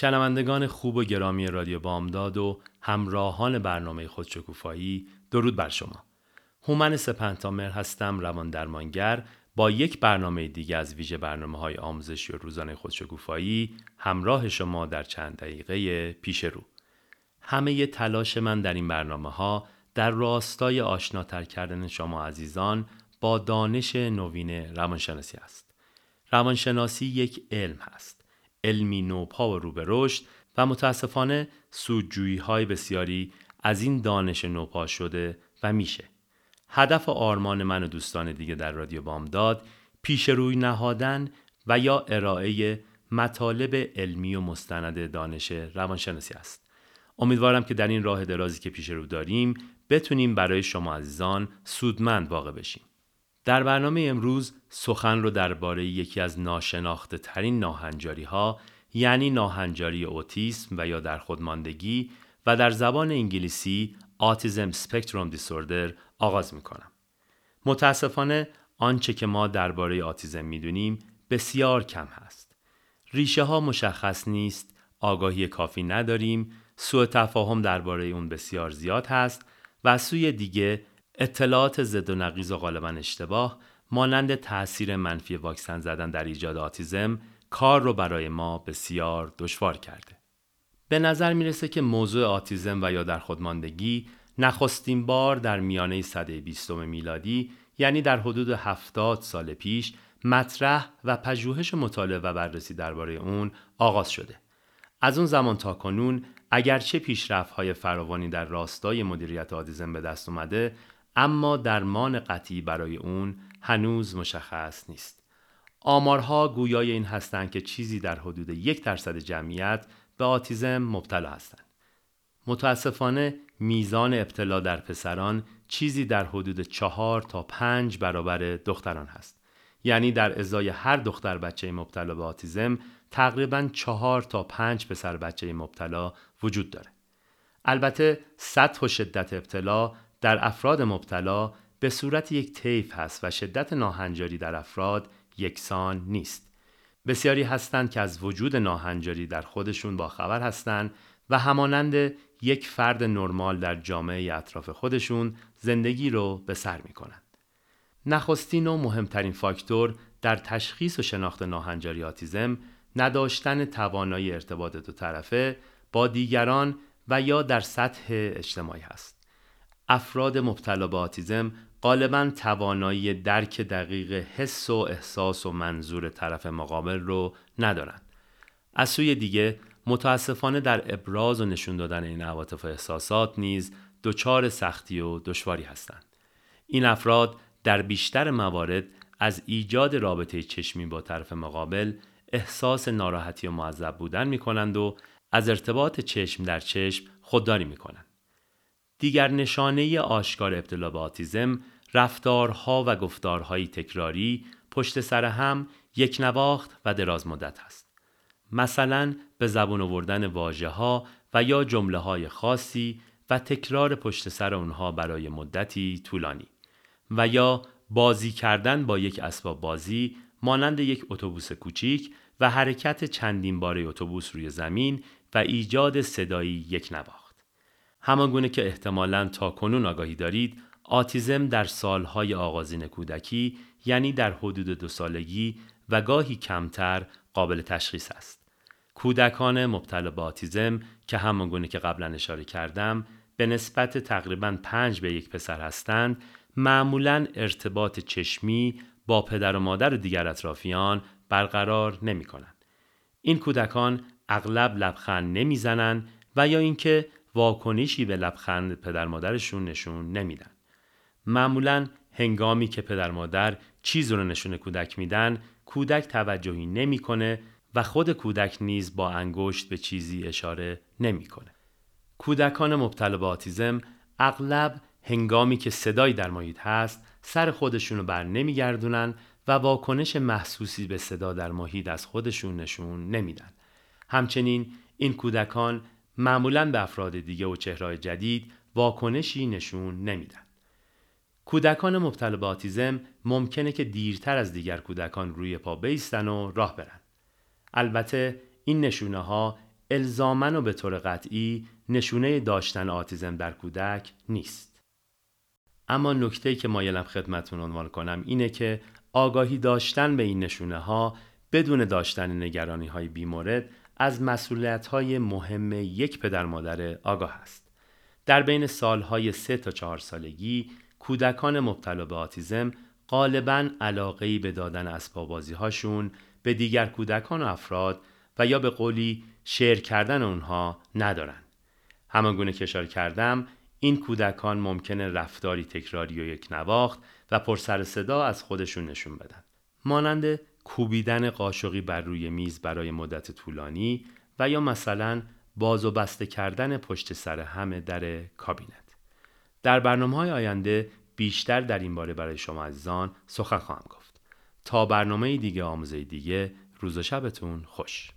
شنوندگان خوب و گرامی رادیو بامداد و همراهان برنامه خودشکوفایی درود بر شما هومن سپنتامر هستم روان درمانگر با یک برنامه دیگه از ویژه برنامه های آموزشی و روزانه خودشکوفایی همراه شما در چند دقیقه پیش رو همه تلاش من در این برنامه ها در راستای آشناتر کردن شما عزیزان با دانش نوین روانشناسی است. روانشناسی یک علم هست. علمی نوپا و رو به رشد و متاسفانه سودجویی های بسیاری از این دانش نوپا شده و میشه. هدف و آرمان من و دوستان دیگه در رادیو بامداد پیش روی نهادن و یا ارائه مطالب علمی و مستند دانش روانشناسی است. امیدوارم که در این راه درازی که پیش رو داریم بتونیم برای شما عزیزان سودمند واقع بشیم. در برنامه امروز سخن رو درباره یکی از ناشناخته ترین ناهنجاری ها یعنی ناهنجاری اوتیسم و یا در خودماندگی و در زبان انگلیسی آتیزم سپکتروم دیسوردر آغاز می کنم. متاسفانه آنچه که ما درباره آتیزم می‌دونیم بسیار کم هست. ریشه ها مشخص نیست، آگاهی کافی نداریم، سوء تفاهم درباره اون بسیار زیاد هست و سوی دیگه اطلاعات ضد و نقیض و غالبا اشتباه مانند تاثیر منفی واکسن زدن در ایجاد آتیزم کار رو برای ما بسیار دشوار کرده. به نظر می‌رسه که موضوع آتیزم و یا در خودماندگی نخستین بار در میانه صده بیستم میلادی یعنی در حدود 70 سال پیش مطرح و پژوهش مطالعه و بررسی درباره اون آغاز شده. از اون زمان تا کنون اگرچه پیشرفت‌های فراوانی در راستای مدیریت آتیزم به دست اومده اما درمان قطعی برای اون هنوز مشخص نیست. آمارها گویای این هستند که چیزی در حدود یک درصد جمعیت به آتیزم مبتلا هستند. متاسفانه میزان ابتلا در پسران چیزی در حدود چهار تا پنج برابر دختران هست. یعنی در ازای هر دختر بچه مبتلا به آتیزم تقریبا چهار تا پنج پسر بچه مبتلا وجود داره. البته سطح و شدت ابتلا در افراد مبتلا به صورت یک طیف هست و شدت ناهنجاری در افراد یکسان نیست. بسیاری هستند که از وجود ناهنجاری در خودشون با خبر هستند و همانند یک فرد نرمال در جامعه اطراف خودشون زندگی رو به سر می کنند. نخستین و مهمترین فاکتور در تشخیص و شناخت ناهنجاری آتیزم نداشتن توانایی ارتباط دو طرفه با دیگران و یا در سطح اجتماعی هست. افراد مبتلا به آتیزم غالبا توانایی درک دقیق حس و احساس و منظور طرف مقابل رو ندارند. از سوی دیگه متاسفانه در ابراز و نشون دادن این عواطف و احساسات نیز دچار سختی و دشواری هستند. این افراد در بیشتر موارد از ایجاد رابطه چشمی با طرف مقابل احساس ناراحتی و معذب بودن می کنند و از ارتباط چشم در چشم خودداری می کنند. دیگر نشانه آشکار ابتلا به آتیزم رفتارها و گفتارهای تکراری پشت سر هم یک نواخت و دراز مدت است. مثلا به زبون آوردن واژه ها و یا جمله های خاصی و تکرار پشت سر اونها برای مدتی طولانی و یا بازی کردن با یک اسباب بازی مانند یک اتوبوس کوچیک و حرکت چندین باره اتوبوس روی زمین و ایجاد صدایی یک نواخت. همانگونه که احتمالاً تا کنون آگاهی دارید، آتیزم در سالهای آغازین کودکی یعنی در حدود دو سالگی و گاهی کمتر قابل تشخیص است. کودکان مبتلا به آتیزم که همان گونه که قبلا اشاره کردم به نسبت تقریبا پنج به یک پسر هستند معمولا ارتباط چشمی با پدر و مادر و دیگر اطرافیان برقرار نمی کنند. این کودکان اغلب لبخند نمی‌زنند و یا اینکه واکنشی به لبخند پدر مادرشون نشون نمیدن. معمولا هنگامی که پدر مادر چیز رو نشون کودک میدن کودک توجهی نمی‌کنه و خود کودک نیز با انگشت به چیزی اشاره نمی‌کنه. کودکان مبتلا به آتیزم اغلب هنگامی که صدایی در محیط هست سر خودشون رو بر نمیگردونن و واکنش محسوسی به صدا در محیط از خودشون نشون نمیدن. همچنین این کودکان معمولا به افراد دیگه و چهرهای جدید واکنشی نشون نمیدن. کودکان مبتلا به آتیزم ممکنه که دیرتر از دیگر کودکان روی پا بیستن و راه برن. البته این نشونه ها الزامن و به طور قطعی نشونه داشتن آتیزم در کودک نیست. اما نکته که مایلم خدمتون عنوان کنم اینه که آگاهی داشتن به این نشونه ها بدون داشتن نگرانی های بیمورد از مسئولیت مهم یک پدر مادر آگاه است. در بین سالهای سه تا چهار سالگی کودکان مبتلا به آتیزم غالبا علاقه به دادن اسبابازی هاشون به دیگر کودکان و افراد و یا به قولی شیر کردن اونها ندارن. همانگونه که اشاره کردم این کودکان ممکنه رفتاری تکراری و یک نواخت و پرسر صدا از خودشون نشون بدن. مانند کوبیدن قاشقی بر روی میز برای مدت طولانی و یا مثلا باز و بسته کردن پشت سر همه در کابینت. در برنامه های آینده بیشتر در این باره برای شما عزیزان سخن خواهم گفت. تا برنامه دیگه آموزه دیگه روز و شبتون خوش.